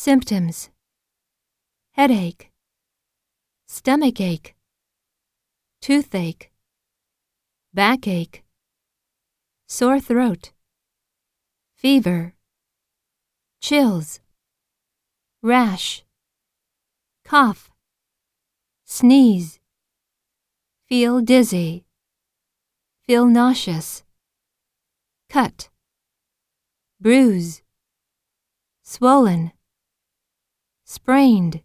Symptoms. Headache, Stomach ache, Toothache, Backache, Sore throat, Fever, Chills, Rash, Cough, Sneeze, Feel dizzy, Feel nauseous, Cut, Bruise, Swollen sprained,